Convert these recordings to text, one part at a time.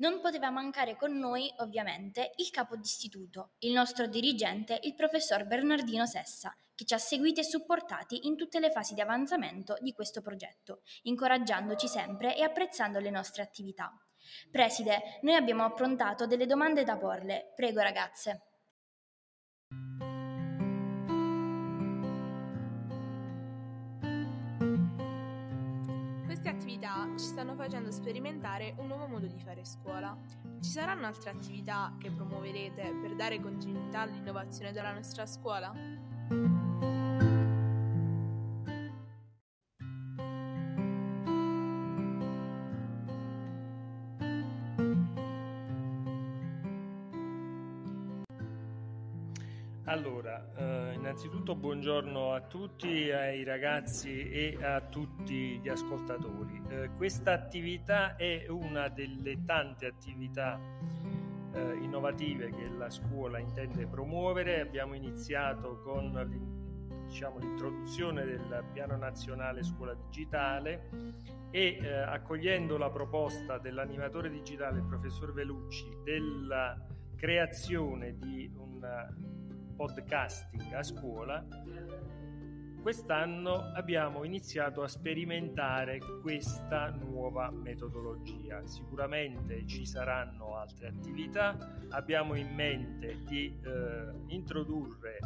Non poteva mancare con noi, ovviamente, il capo d'istituto, il nostro dirigente, il professor Bernardino Sessa, che ci ha seguiti e supportati in tutte le fasi di avanzamento di questo progetto, incoraggiandoci sempre e apprezzando le nostre attività. Preside, noi abbiamo approntato delle domande da porle. Prego ragazze. Attività ci stanno facendo sperimentare un nuovo modo di fare scuola. Ci saranno altre attività che promuoverete per dare continuità all'innovazione della nostra scuola? Allora, eh, innanzitutto buongiorno a tutti, ai ragazzi e a tutti gli ascoltatori. Eh, questa attività è una delle tante attività eh, innovative che la scuola intende promuovere. Abbiamo iniziato con diciamo, l'introduzione del Piano Nazionale Scuola Digitale e eh, accogliendo la proposta dell'animatore digitale, il professor Velucci, della creazione di un podcasting a scuola, quest'anno abbiamo iniziato a sperimentare questa nuova metodologia. Sicuramente ci saranno altre attività, abbiamo in mente di eh, introdurre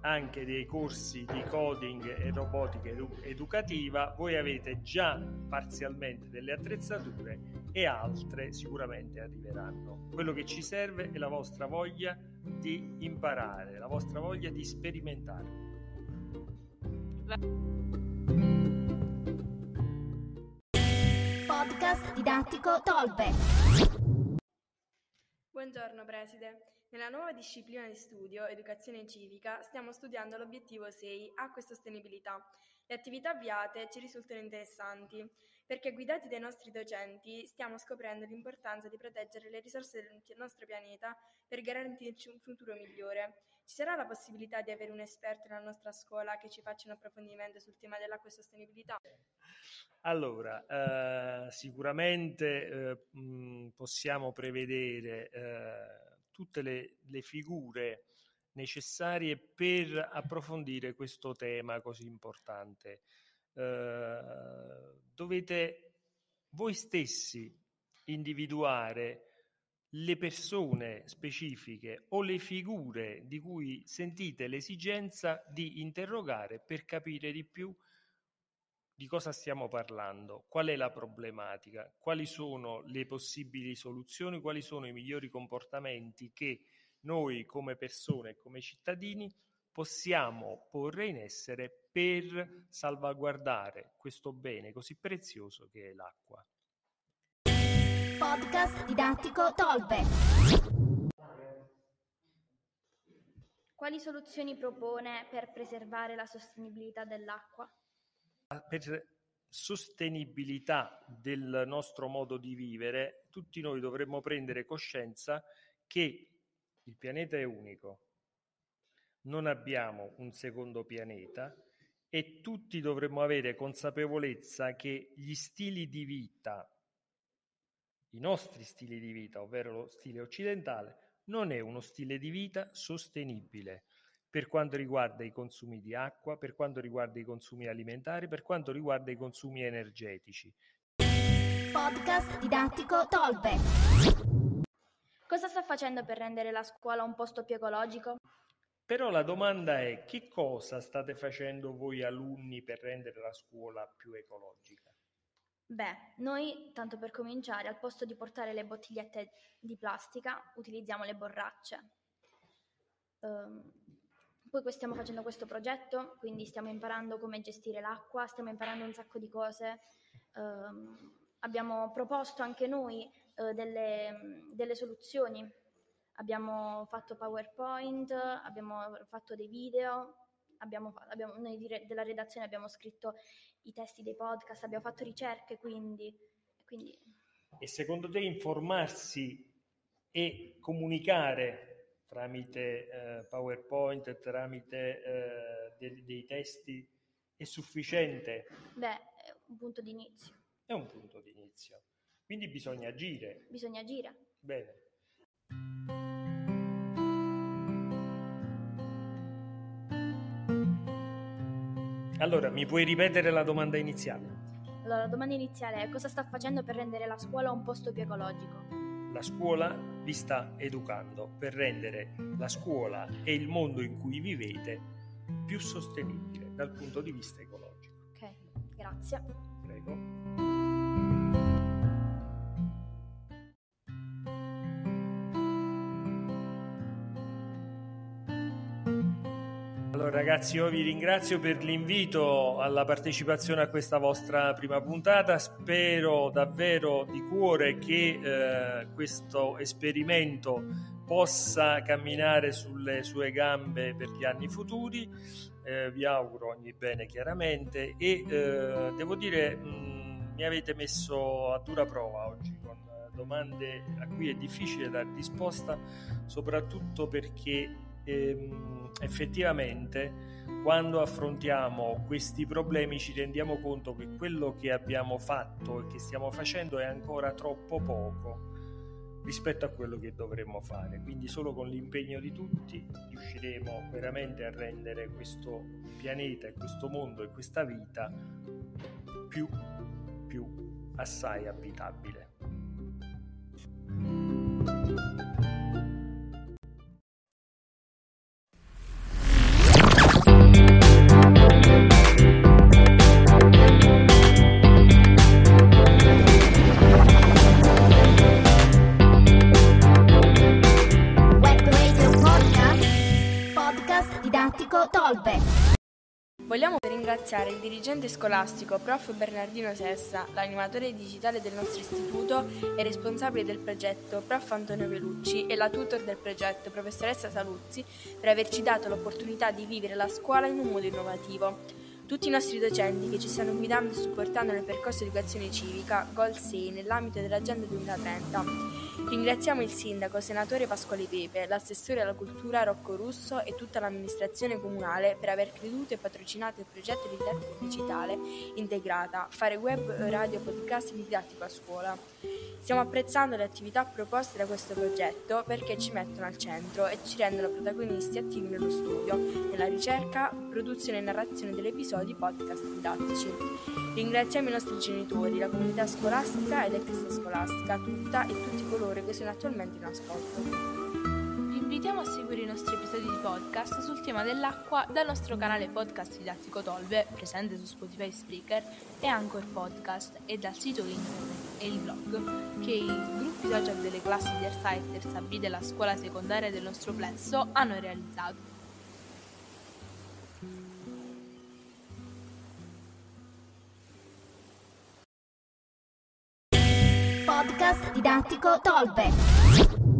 anche dei corsi di coding e robotica edu- educativa, voi avete già parzialmente delle attrezzature e altre sicuramente arriveranno. Quello che ci serve è la vostra voglia di imparare, la vostra voglia di sperimentare. Podcast didattico Tolpe. Buongiorno Preside. Nella nuova disciplina di studio, Educazione civica, stiamo studiando l'obiettivo 6, acqua e sostenibilità. Le attività avviate ci risultano interessanti, perché guidati dai nostri docenti stiamo scoprendo l'importanza di proteggere le risorse del nostro pianeta per garantirci un futuro migliore. Ci sarà la possibilità di avere un esperto nella nostra scuola che ci faccia un approfondimento sul tema dell'acqua e sostenibilità? Allora, eh, sicuramente eh, possiamo prevedere eh, tutte le, le, figure necessarie per approfondire questo tema così importante. Eh, dovete voi stessi individuare le persone specifiche o le figure di cui sentite l'esigenza di interrogare per capire di più di cosa stiamo parlando, qual è la problematica, quali sono le possibili soluzioni, quali sono i migliori comportamenti che noi come persone e come cittadini possiamo porre in essere per salvaguardare questo bene così prezioso che è l'acqua. Podcast didattico Tolpe. Quali soluzioni propone per preservare la sostenibilità dell'acqua? Per sostenibilità del nostro modo di vivere, tutti noi dovremmo prendere coscienza che il pianeta è unico, non abbiamo un secondo pianeta e tutti dovremmo avere consapevolezza che gli stili di vita, i nostri stili di vita, ovvero lo stile occidentale, non è uno stile di vita sostenibile per quanto riguarda i consumi di acqua, per quanto riguarda i consumi alimentari, per quanto riguarda i consumi energetici. Podcast didattico Tolpe. Cosa sta facendo per rendere la scuola un posto più ecologico? Però la domanda è che cosa state facendo voi alunni per rendere la scuola più ecologica? Beh, noi, tanto per cominciare, al posto di portare le bottigliette di plastica, utilizziamo le borracce. Um, poi stiamo facendo questo progetto, quindi stiamo imparando come gestire l'acqua, stiamo imparando un sacco di cose. Um, abbiamo proposto anche noi uh, delle, delle, soluzioni. Abbiamo fatto PowerPoint, abbiamo fatto dei video, abbiamo, abbiamo, noi della redazione abbiamo scritto i testi dei podcast, abbiamo fatto ricerche, quindi, quindi... E secondo te informarsi e comunicare tramite eh, PowerPoint, tramite eh, dei, dei testi, è sufficiente? Beh, è un punto di inizio. È un punto di inizio. Quindi bisogna agire. Bisogna agire. Bene. Allora, mi puoi ripetere la domanda iniziale? Allora, la domanda iniziale è cosa sta facendo per rendere la scuola un posto più ecologico? La scuola vi sta educando per rendere la scuola e il mondo in cui vivete più sostenibile dal punto di vista ecologico. Ok, grazie. Prego. Ragazzi, io vi ringrazio per l'invito alla partecipazione a questa vostra prima puntata. Spero davvero di cuore che eh, questo esperimento possa camminare sulle sue gambe per gli anni futuri. Eh, vi auguro ogni bene chiaramente e eh, devo dire mh, mi avete messo a dura prova oggi con domande a cui è difficile dare risposta, soprattutto perché ehm, effettivamente quando affrontiamo questi problemi ci rendiamo conto che quello che abbiamo fatto e che stiamo facendo è ancora troppo poco rispetto a quello che dovremmo fare. Quindi solo con l'impegno di tutti riusciremo veramente a rendere questo pianeta questo mondo e questa vita più, più assai abitabile. Ringraziare il dirigente scolastico, prof. Bernardino Sessa, l'animatore digitale del nostro istituto e responsabile del progetto, prof. Antonio Pelucci, e la tutor del progetto, professoressa Saluzzi, per averci dato l'opportunità di vivere la scuola in un modo innovativo. Tutti i nostri docenti che ci stanno guidando e supportando nel percorso di educazione civica Goal 6 nell'ambito dell'Agenda 2030. Ringraziamo il sindaco, senatore Pasquale Pepe, l'assessore alla cultura Rocco Russo e tutta l'amministrazione comunale per aver creduto e patrocinato il progetto di didattica digitale integrata, fare web, radio, podcast didattico a scuola. Stiamo apprezzando le attività proposte da questo progetto perché ci mettono al centro e ci rendono protagonisti attivi nello studio, nella ricerca, produzione e narrazione degli episodi podcast didattici. Ringraziamo i nostri genitori, la comunità scolastica ed extrascolastica tutta e tutti coloro che sono attualmente in ascolto. Vi invitiamo a seguire i nostri episodi di podcast sul tema dell'acqua dal nostro canale podcast didattico Tolve, presente su Spotify Spreaker, e Anchor Podcast, e dal sito internet e il blog che i gruppi social delle classi terza A e terza B della scuola secondaria del nostro plesso hanno realizzato. Podcast didattico Tolbe.